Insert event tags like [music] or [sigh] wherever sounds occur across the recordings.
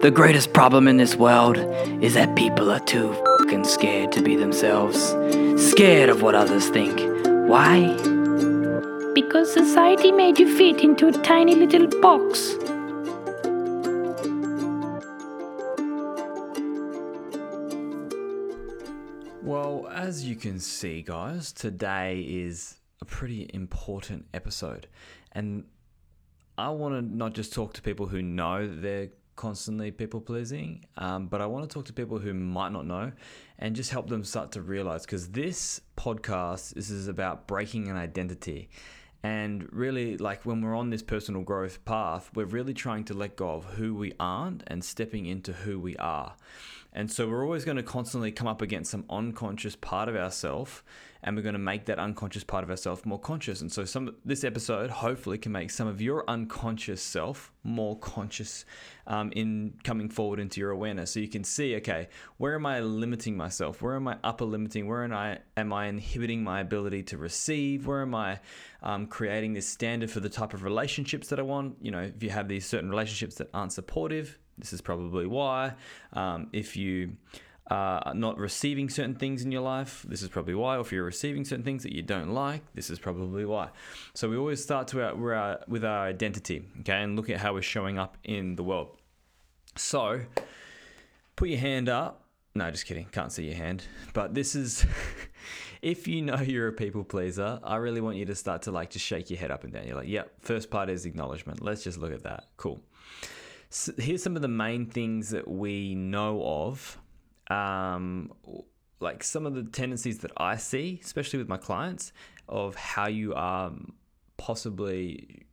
The greatest problem in this world is that people are too fucking scared to be themselves. Scared of what others think. Why? Because society made you fit into a tiny little box. Well, as you can see, guys, today is a pretty important episode. And I want to not just talk to people who know that they're constantly people pleasing, um, but I want to talk to people who might not know and just help them start to realize because this podcast this is about breaking an identity. And really, like when we're on this personal growth path, we're really trying to let go of who we aren't and stepping into who we are. And so we're always going to constantly come up against some unconscious part of ourselves and we're going to make that unconscious part of ourselves more conscious. And so some this episode hopefully can make some of your unconscious self more conscious um, in coming forward into your awareness. So you can see, okay, where am I limiting myself? Where am I upper limiting? Where am I am I inhibiting my ability to receive? Where am I um, creating this standard for the type of relationships that I want? You know, if you have these certain relationships that aren't supportive, this is probably why. Um, if you are not receiving certain things in your life, this is probably why. Or if you're receiving certain things that you don't like, this is probably why. So we always start to our, our, with our identity, okay, and look at how we're showing up in the world. So put your hand up. No, just kidding. Can't see your hand. But this is, [laughs] if you know you're a people pleaser, I really want you to start to like just shake your head up and down. You're like, yep, first part is acknowledgement. Let's just look at that. Cool. So here's some of the main things that we know of um, like some of the tendencies that I see, especially with my clients, of how you are possibly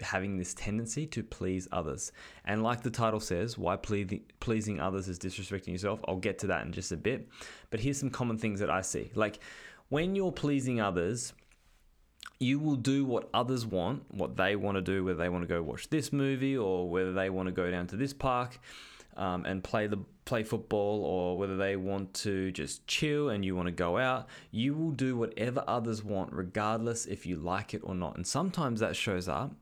having this tendency to please others. And like the title says, why pleasing others is disrespecting yourself. I'll get to that in just a bit. But here's some common things that I see. Like when you're pleasing others, you will do what others want, what they want to do, whether they want to go watch this movie or whether they want to go down to this park um, and play the play football or whether they want to just chill and you want to go out, you will do whatever others want, regardless if you like it or not. And sometimes that shows up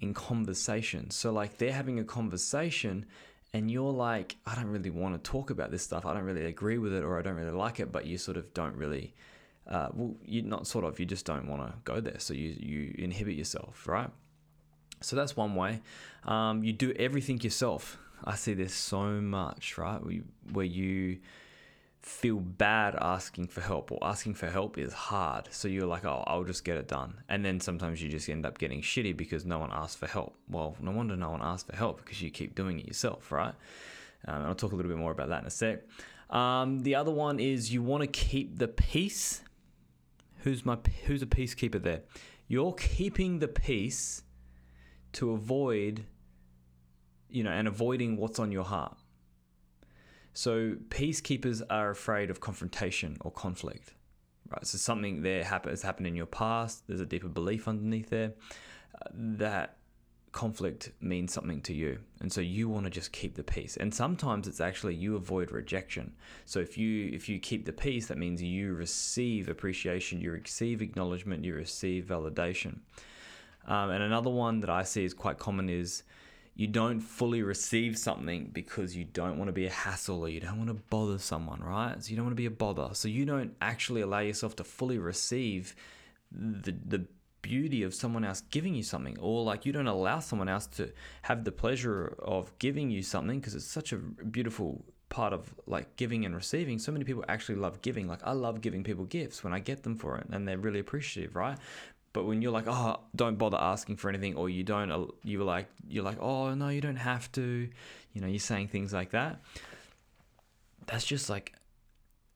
in conversation. So, like, they're having a conversation and you're like, I don't really want to talk about this stuff. I don't really agree with it or I don't really like it, but you sort of don't really. Uh, well, you're not sort of, you just don't want to go there. So you, you inhibit yourself, right? So that's one way. Um, you do everything yourself. I see this so much, right? Where you feel bad asking for help, or asking for help is hard. So you're like, oh, I'll just get it done. And then sometimes you just end up getting shitty because no one asked for help. Well, no wonder no one asked for help because you keep doing it yourself, right? Um, I'll talk a little bit more about that in a sec. Um, the other one is you want to keep the peace. Who's my who's a peacekeeper there? You're keeping the peace to avoid you know, and avoiding what's on your heart. So peacekeepers are afraid of confrontation or conflict, right? So something there has happened in your past. There's a deeper belief underneath there uh, that conflict means something to you, and so you want to just keep the peace. And sometimes it's actually you avoid rejection. So if you if you keep the peace, that means you receive appreciation, you receive acknowledgement, you receive validation. Um, and another one that I see is quite common is you don't fully receive something because you don't want to be a hassle or you don't want to bother someone, right? So you don't want to be a bother. So you don't actually allow yourself to fully receive the the beauty of someone else giving you something or like you don't allow someone else to have the pleasure of giving you something because it's such a beautiful part of like giving and receiving so many people actually love giving like i love giving people gifts when i get them for it and they're really appreciative right but when you're like, oh, don't bother asking for anything, or you don't, you're like, you're like, oh no, you don't have to, you know, you're saying things like that. That's just like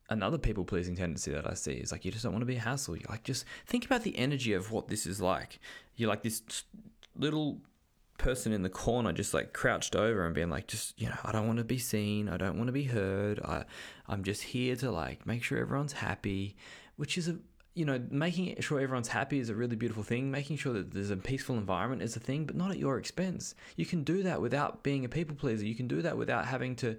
another people pleasing tendency that I see is like you just don't want to be a hassle. You like just think about the energy of what this is like. You're like this little person in the corner just like crouched over and being like just you know I don't want to be seen I don't want to be heard I I'm just here to like make sure everyone's happy which is a you know, making sure everyone's happy is a really beautiful thing. Making sure that there's a peaceful environment is a thing, but not at your expense. You can do that without being a people pleaser. You can do that without having to,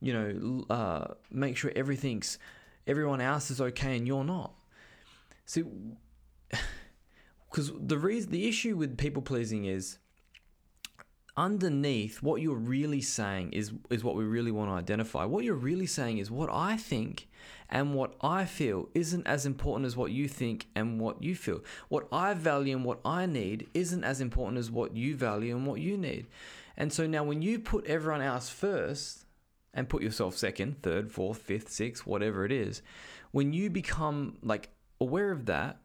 you know, uh, make sure everything's everyone else is okay and you're not. See, [sighs] because the reason the issue with people pleasing is underneath what you're really saying is is what we really want to identify. What you're really saying is what I think and what I feel isn't as important as what you think and what you feel. What I value and what I need isn't as important as what you value and what you need. And so now when you put everyone else first and put yourself second, third, fourth, fifth, sixth, whatever it is, when you become like aware of that,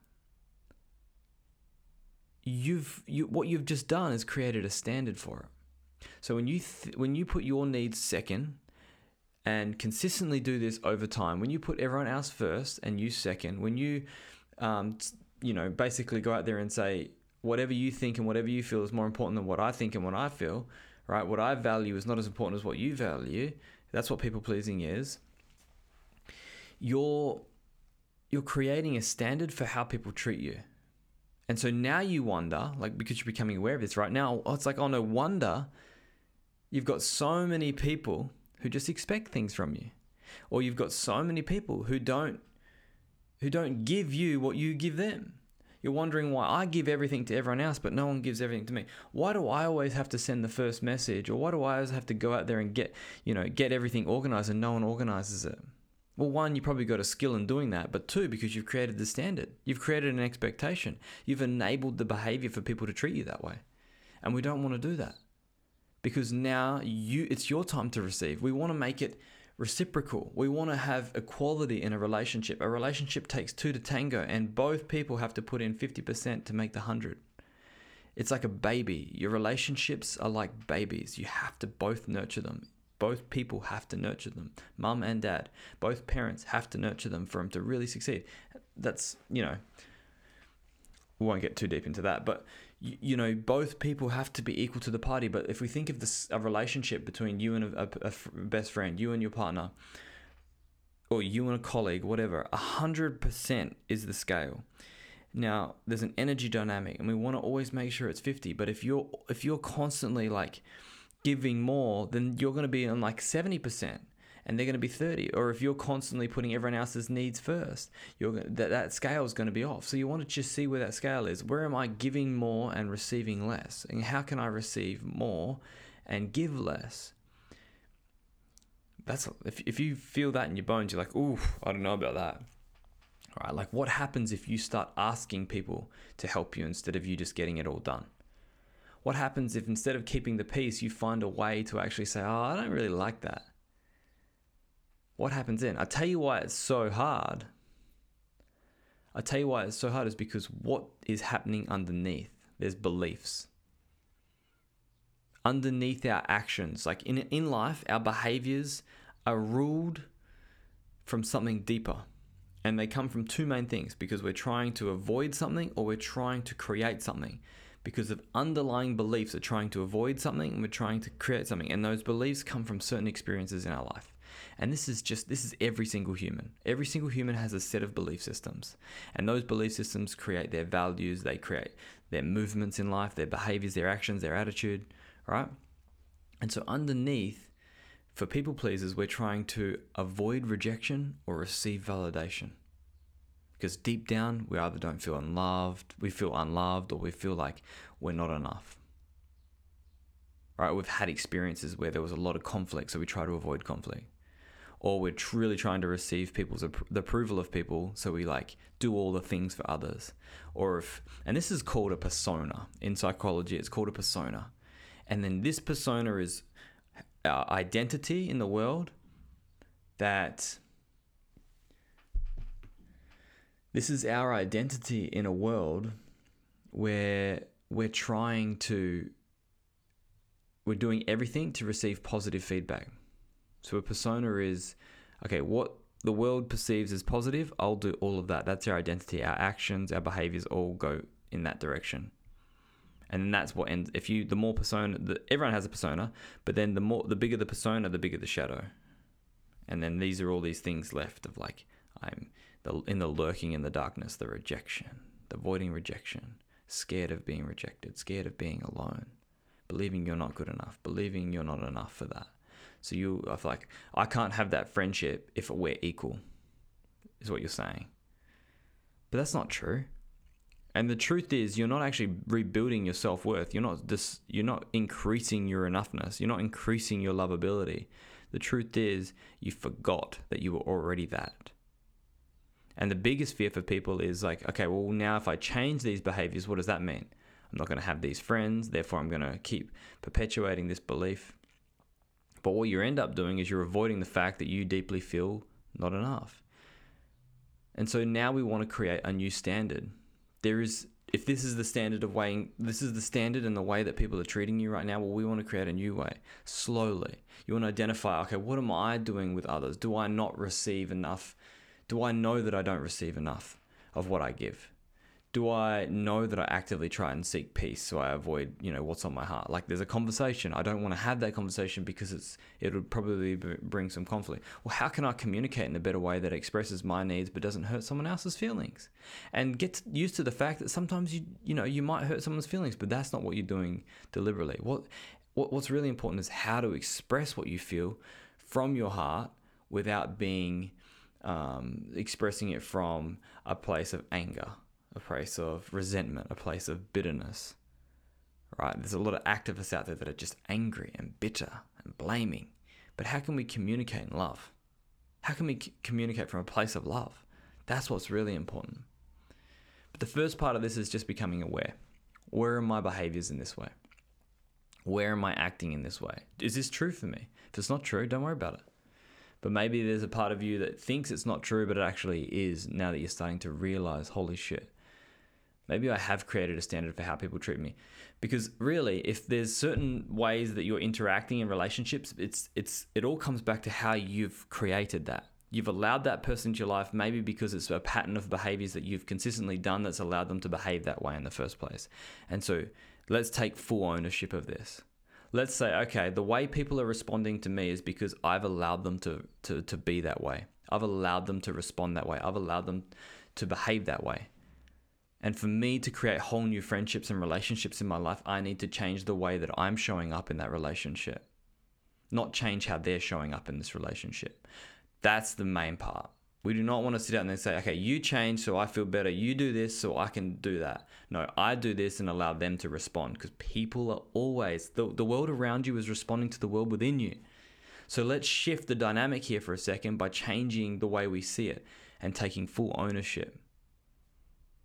you've you what you've just done is created a standard for it. So when you th- when you put your needs second and consistently do this over time, when you put everyone else first and you second, when you um, you know basically go out there and say whatever you think and whatever you feel is more important than what I think and what I feel, right? What I value is not as important as what you value. That's what people pleasing is. You're you're creating a standard for how people treat you. And so now you wonder, like because you're becoming aware of this right now, oh, it's like, oh no wonder you've got so many people who just expect things from you. Or you've got so many people who don't who don't give you what you give them. You're wondering why I give everything to everyone else, but no one gives everything to me. Why do I always have to send the first message, or why do I always have to go out there and get, you know, get everything organized and no one organizes it? Well, one, you probably got a skill in doing that, but two, because you've created the standard, you've created an expectation, you've enabled the behavior for people to treat you that way, and we don't want to do that because now you, it's your time to receive. We want to make it reciprocal. We want to have equality in a relationship. A relationship takes two to tango, and both people have to put in 50% to make the 100. It's like a baby. Your relationships are like babies. You have to both nurture them. Both people have to nurture them. Mum and dad, both parents have to nurture them for them to really succeed. That's, you know, we won't get too deep into that, but you, you, know, both people have to be equal to the party. But if we think of this a relationship between you and a, a, a best friend, you and your partner, or you and a colleague, whatever, hundred percent is the scale. Now, there's an energy dynamic, and we want to always make sure it's fifty. But if you're if you're constantly like giving more, then you're going to be on like seventy percent and they're going to be 30 or if you're constantly putting everyone else's needs first you're that that scale is going to be off. So you want to just see where that scale is. Where am i giving more and receiving less? And how can i receive more and give less? That's if, if you feel that in your bones you're like ooh i don't know about that. All right? Like what happens if you start asking people to help you instead of you just getting it all done? What happens if instead of keeping the peace you find a way to actually say oh i don't really like that what happens then? I tell you why it's so hard. I tell you why it's so hard is because what is happening underneath? There's beliefs. Underneath our actions, like in, in life, our behaviors are ruled from something deeper. And they come from two main things because we're trying to avoid something or we're trying to create something. Because of underlying beliefs are trying to avoid something and we're trying to create something. And those beliefs come from certain experiences in our life. And this is just, this is every single human. Every single human has a set of belief systems. And those belief systems create their values, they create their movements in life, their behaviors, their actions, their attitude, right? And so underneath, for people pleasers, we're trying to avoid rejection or receive validation. Because deep down, we either don't feel unloved, we feel unloved, or we feel like we're not enough. Right? We've had experiences where there was a lot of conflict, so we try to avoid conflict or we're really trying to receive people's the approval of people so we like do all the things for others. Or if and this is called a persona. In psychology it's called a persona. And then this persona is our identity in the world that this is our identity in a world where we're trying to we're doing everything to receive positive feedback so a persona is okay, what the world perceives as positive, I'll do all of that. That's our identity. Our actions, our behaviors all go in that direction. And that's what ends if you the more persona the, everyone has a persona, but then the more the bigger the persona, the bigger the shadow. And then these are all these things left of like I'm the in the lurking in the darkness, the rejection, the avoiding rejection, scared of being rejected, scared of being alone, believing you're not good enough, believing you're not enough for that so you, I feel like I can't have that friendship if we're equal, is what you're saying. But that's not true. And the truth is, you're not actually rebuilding your self worth. You're not this. You're not increasing your enoughness. You're not increasing your lovability. The truth is, you forgot that you were already that. And the biggest fear for people is like, okay, well, now if I change these behaviors, what does that mean? I'm not going to have these friends. Therefore, I'm going to keep perpetuating this belief. But what you end up doing is you're avoiding the fact that you deeply feel not enough. And so now we want to create a new standard. There is, if this is the standard of weighing, this is the standard and the way that people are treating you right now, well, we want to create a new way slowly. You want to identify, okay, what am I doing with others? Do I not receive enough? Do I know that I don't receive enough of what I give? Do I know that I actively try and seek peace so I avoid, you know, what's on my heart? Like there's a conversation. I don't want to have that conversation because it's it would probably bring some conflict. Well, how can I communicate in a better way that expresses my needs but doesn't hurt someone else's feelings? And get used to the fact that sometimes you you know, you might hurt someone's feelings, but that's not what you're doing deliberately. What what what's really important is how to express what you feel from your heart without being um, expressing it from a place of anger a place of resentment, a place of bitterness. Right? There's a lot of activists out there that are just angry and bitter and blaming. But how can we communicate in love? How can we c- communicate from a place of love? That's what's really important. But the first part of this is just becoming aware. Where are my behaviors in this way? Where am I acting in this way? Is this true for me? If it's not true, don't worry about it. But maybe there's a part of you that thinks it's not true, but it actually is now that you're starting to realize, holy shit, maybe I have created a standard for how people treat me. Because really, if there's certain ways that you're interacting in relationships, it's it's it all comes back to how you've created that. You've allowed that person into your life maybe because it's a pattern of behaviors that you've consistently done that's allowed them to behave that way in the first place. And so let's take full ownership of this. Let's say, okay, the way people are responding to me is because I've allowed them to, to, to be that way. I've allowed them to respond that way. I've allowed them to behave that way. And for me to create whole new friendships and relationships in my life, I need to change the way that I'm showing up in that relationship, not change how they're showing up in this relationship. That's the main part. We do not want to sit out and say, okay, you change so I feel better. You do this so I can do that. No, I do this and allow them to respond because people are always, the, the world around you is responding to the world within you. So let's shift the dynamic here for a second by changing the way we see it and taking full ownership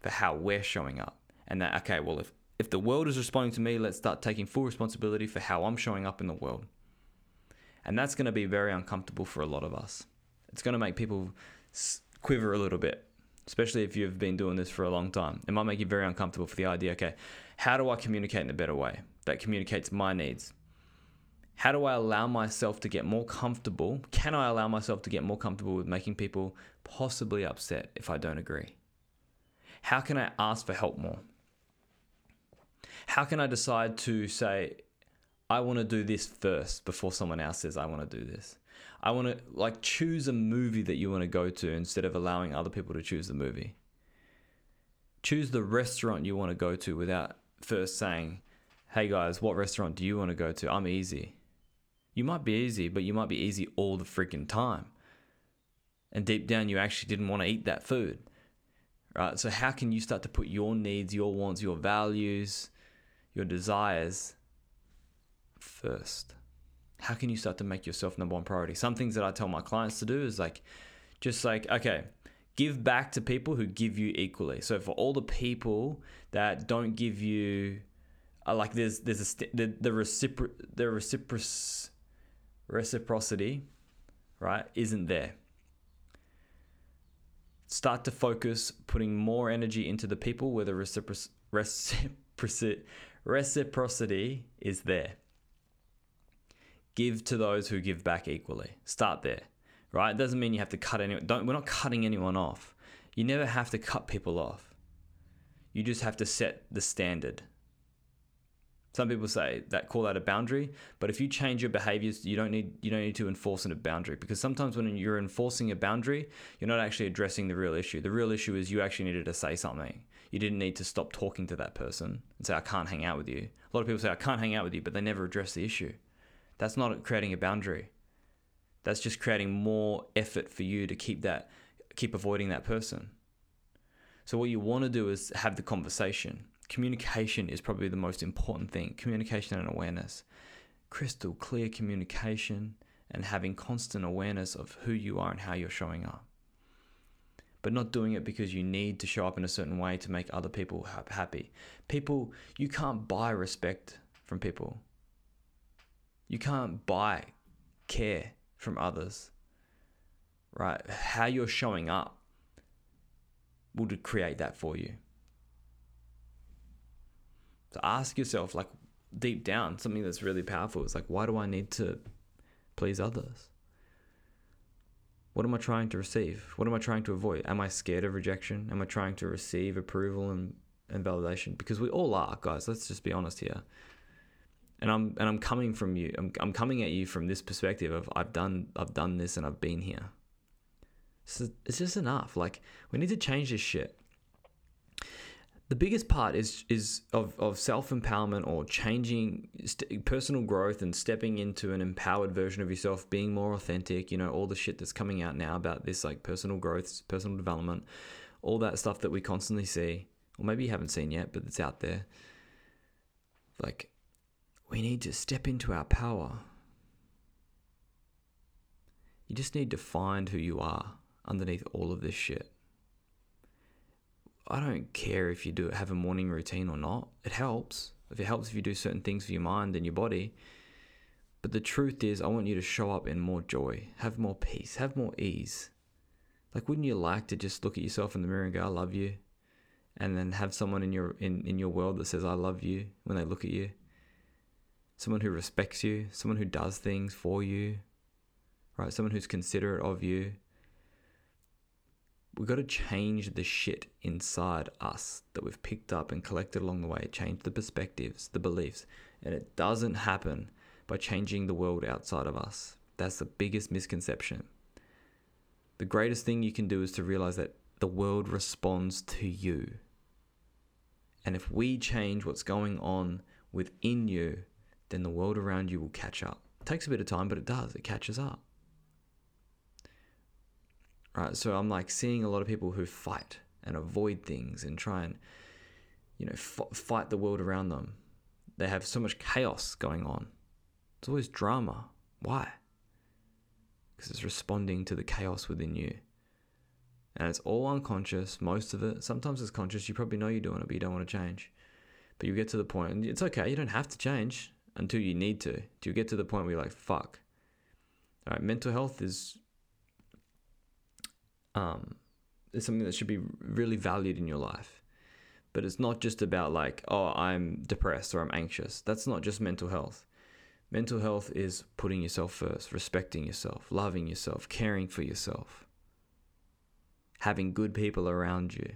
for how we're showing up. And that, okay, well, if, if the world is responding to me, let's start taking full responsibility for how I'm showing up in the world. And that's going to be very uncomfortable for a lot of us. It's going to make people quiver a little bit, especially if you've been doing this for a long time. It might make you very uncomfortable for the idea okay, how do I communicate in a better way that communicates my needs? How do I allow myself to get more comfortable? Can I allow myself to get more comfortable with making people possibly upset if I don't agree? How can I ask for help more? How can I decide to say, I want to do this first before someone else says, I want to do this? I want to like choose a movie that you want to go to instead of allowing other people to choose the movie. Choose the restaurant you want to go to without first saying, Hey guys, what restaurant do you want to go to? I'm easy. You might be easy, but you might be easy all the freaking time. And deep down, you actually didn't want to eat that food right? So, how can you start to put your needs, your wants, your values, your desires first? How can you start to make yourself number one priority? Some things that I tell my clients to do is like, just like, okay, give back to people who give you equally. So, for all the people that don't give you, uh, like, there's there's a the the recipro the recipro reciprocity, right, isn't there start to focus putting more energy into the people where the recipro- reciprocity, reciprocity is there. Give to those who give back equally. Start there, right? It doesn't mean you have to cut anyone. Don't. We're not cutting anyone off. You never have to cut people off. You just have to set the standard. Some people say that call that a boundary, but if you change your behaviors, you don't need you don't need to enforce a boundary because sometimes when you're enforcing a boundary, you're not actually addressing the real issue. The real issue is you actually needed to say something. You didn't need to stop talking to that person and say I can't hang out with you. A lot of people say I can't hang out with you, but they never address the issue. That's not creating a boundary. That's just creating more effort for you to keep that keep avoiding that person. So what you want to do is have the conversation. Communication is probably the most important thing. Communication and awareness. Crystal clear communication and having constant awareness of who you are and how you're showing up. But not doing it because you need to show up in a certain way to make other people happy. People, you can't buy respect from people. You can't buy care from others. Right? How you're showing up will create that for you. So ask yourself, like deep down, something that's really powerful is like, why do I need to please others? What am I trying to receive? What am I trying to avoid? Am I scared of rejection? Am I trying to receive approval and, and validation? Because we all are, guys. Let's just be honest here. And I'm and I'm coming from you. I'm, I'm coming at you from this perspective of I've done I've done this and I've been here. So it's just enough. Like we need to change this shit the biggest part is is of, of self empowerment or changing st- personal growth and stepping into an empowered version of yourself, being more authentic. You know all the shit that's coming out now about this like personal growth, personal development, all that stuff that we constantly see, or maybe you haven't seen yet, but it's out there. Like we need to step into our power. You just need to find who you are underneath all of this shit. I don't care if you do have a morning routine or not. It helps. If it helps if you do certain things for your mind and your body. But the truth is, I want you to show up in more joy, have more peace, have more ease. Like, wouldn't you like to just look at yourself in the mirror and go, "I love you," and then have someone in your in, in your world that says, "I love you" when they look at you? Someone who respects you, someone who does things for you, right? Someone who's considerate of you, we've got to change the shit inside us that we've picked up and collected along the way, change the perspectives, the beliefs. And it doesn't happen by changing the world outside of us. That's the biggest misconception. The greatest thing you can do is to realize that the world responds to you. And if we change what's going on within you, then the world around you will catch up. It takes a bit of time, but it does, it catches up right? So I'm like seeing a lot of people who fight and avoid things and try and, you know, f- fight the world around them. They have so much chaos going on. It's always drama. Why? Because it's responding to the chaos within you. And it's all unconscious, most of it. Sometimes it's conscious. You probably know you're doing it, but you don't want to change. But you get to the point, and it's okay. You don't have to change until you need to. Do you get to the point where you're like, fuck. All right, mental health is um, is something that should be really valued in your life. But it's not just about like, oh, I'm depressed or I'm anxious. That's not just mental health. Mental health is putting yourself first, respecting yourself, loving yourself, caring for yourself, having good people around you,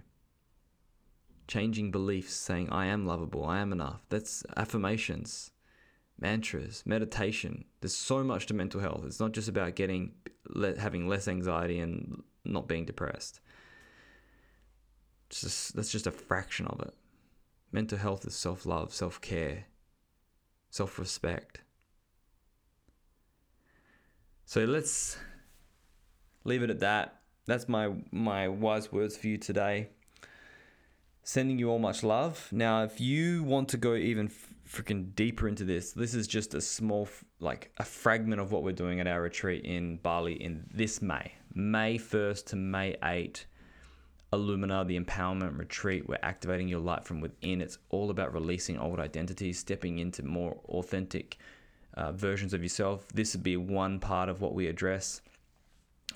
changing beliefs, saying, I am lovable, I am enough. That's affirmations, mantras, meditation. There's so much to mental health. It's not just about getting, having less anxiety and not being depressed. It's just, that's just a fraction of it. Mental health is self love, self care, self respect. So let's leave it at that. That's my my wise words for you today. Sending you all much love. Now, if you want to go even freaking deeper into this, this is just a small, like a fragment of what we're doing at our retreat in Bali in this May. May 1st to May 8, Ilumina, the empowerment retreat. We're activating your light from within. It's all about releasing old identities, stepping into more authentic uh, versions of yourself. This would be one part of what we address.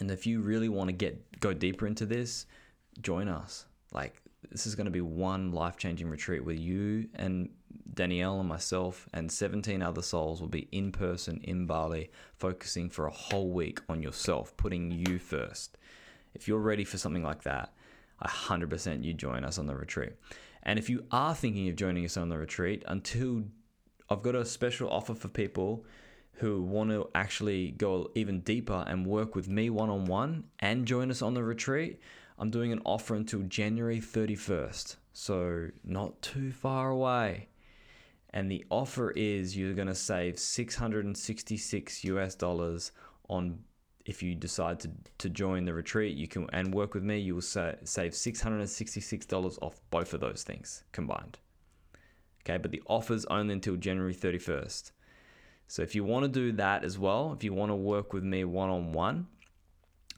And if you really want to get go deeper into this, join us. Like this is going to be one life-changing retreat where you and Danielle and myself and 17 other souls will be in person in Bali, focusing for a whole week on yourself, putting you first. If you're ready for something like that, 100% you join us on the retreat. And if you are thinking of joining us on the retreat, until I've got a special offer for people who want to actually go even deeper and work with me one on one and join us on the retreat, I'm doing an offer until January 31st. So, not too far away and the offer is you're going to save 666 US dollars on if you decide to, to join the retreat, you can and work with me, you will sa- save six hundred and sixty six dollars off both of those things combined. Okay, but the offer's only until January thirty first. So if you want to do that as well, if you want to work with me one on one,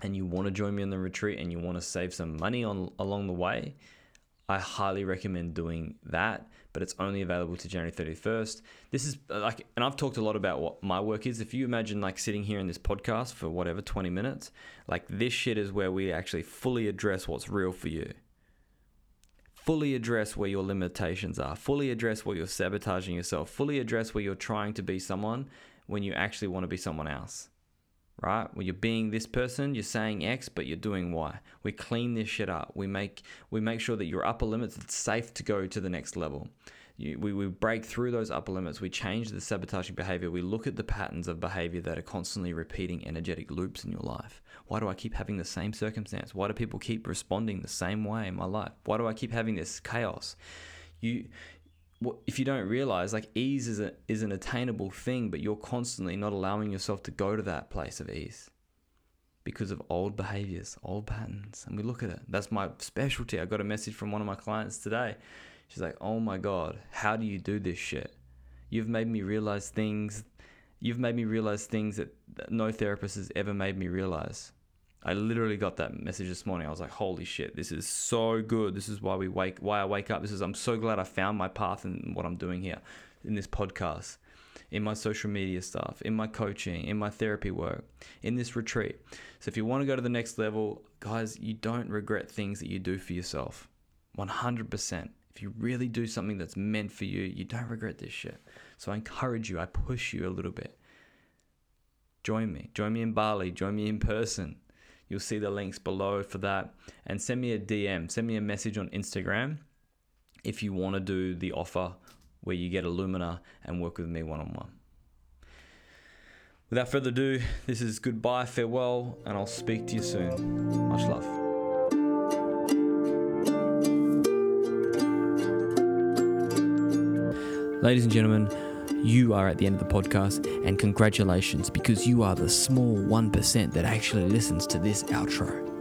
and you want to join me on the retreat and you want to save some money on along the way, I highly recommend doing that, but it's only available to January 31st. This is uh, like, and I've talked a lot about what my work is. If you imagine like sitting here in this podcast for whatever 20 minutes, like this shit is where we actually fully address what's real for you. Fully address where your limitations are, fully address where you're sabotaging yourself, fully address where you're trying to be someone when you actually want to be someone else right? When you're being this person, you're saying X, but you're doing Y. We clean this shit up. We make we make sure that your upper limits it's safe to go to the next level. You, we, we break through those upper limits. We change the sabotaging behavior. We look at the patterns of behavior that are constantly repeating energetic loops in your life. Why do I keep having the same circumstance? Why do people keep responding the same way in my life? Why do I keep having this chaos? You if you don't realize like ease is, a, is an attainable thing but you're constantly not allowing yourself to go to that place of ease because of old behaviors old patterns. And we look at it. That's my specialty. I got a message from one of my clients today. She's like oh my god how do you do this shit? You've made me realize things you've made me realize things that, that no therapist has ever made me realize I literally got that message this morning. I was like, "Holy shit, this is so good. This is why we wake, why I wake up. This is I'm so glad I found my path and what I'm doing here, in this podcast, in my social media stuff, in my coaching, in my therapy work, in this retreat. So if you want to go to the next level, guys, you don't regret things that you do for yourself. 100%. If you really do something that's meant for you, you don't regret this shit. So I encourage you, I push you a little bit. Join me. Join me in Bali. Join me in person You'll see the links below for that. And send me a DM, send me a message on Instagram if you want to do the offer where you get Ilumina and work with me one on one. Without further ado, this is goodbye, farewell, and I'll speak to you soon. Much love. Ladies and gentlemen, you are at the end of the podcast, and congratulations because you are the small 1% that actually listens to this outro.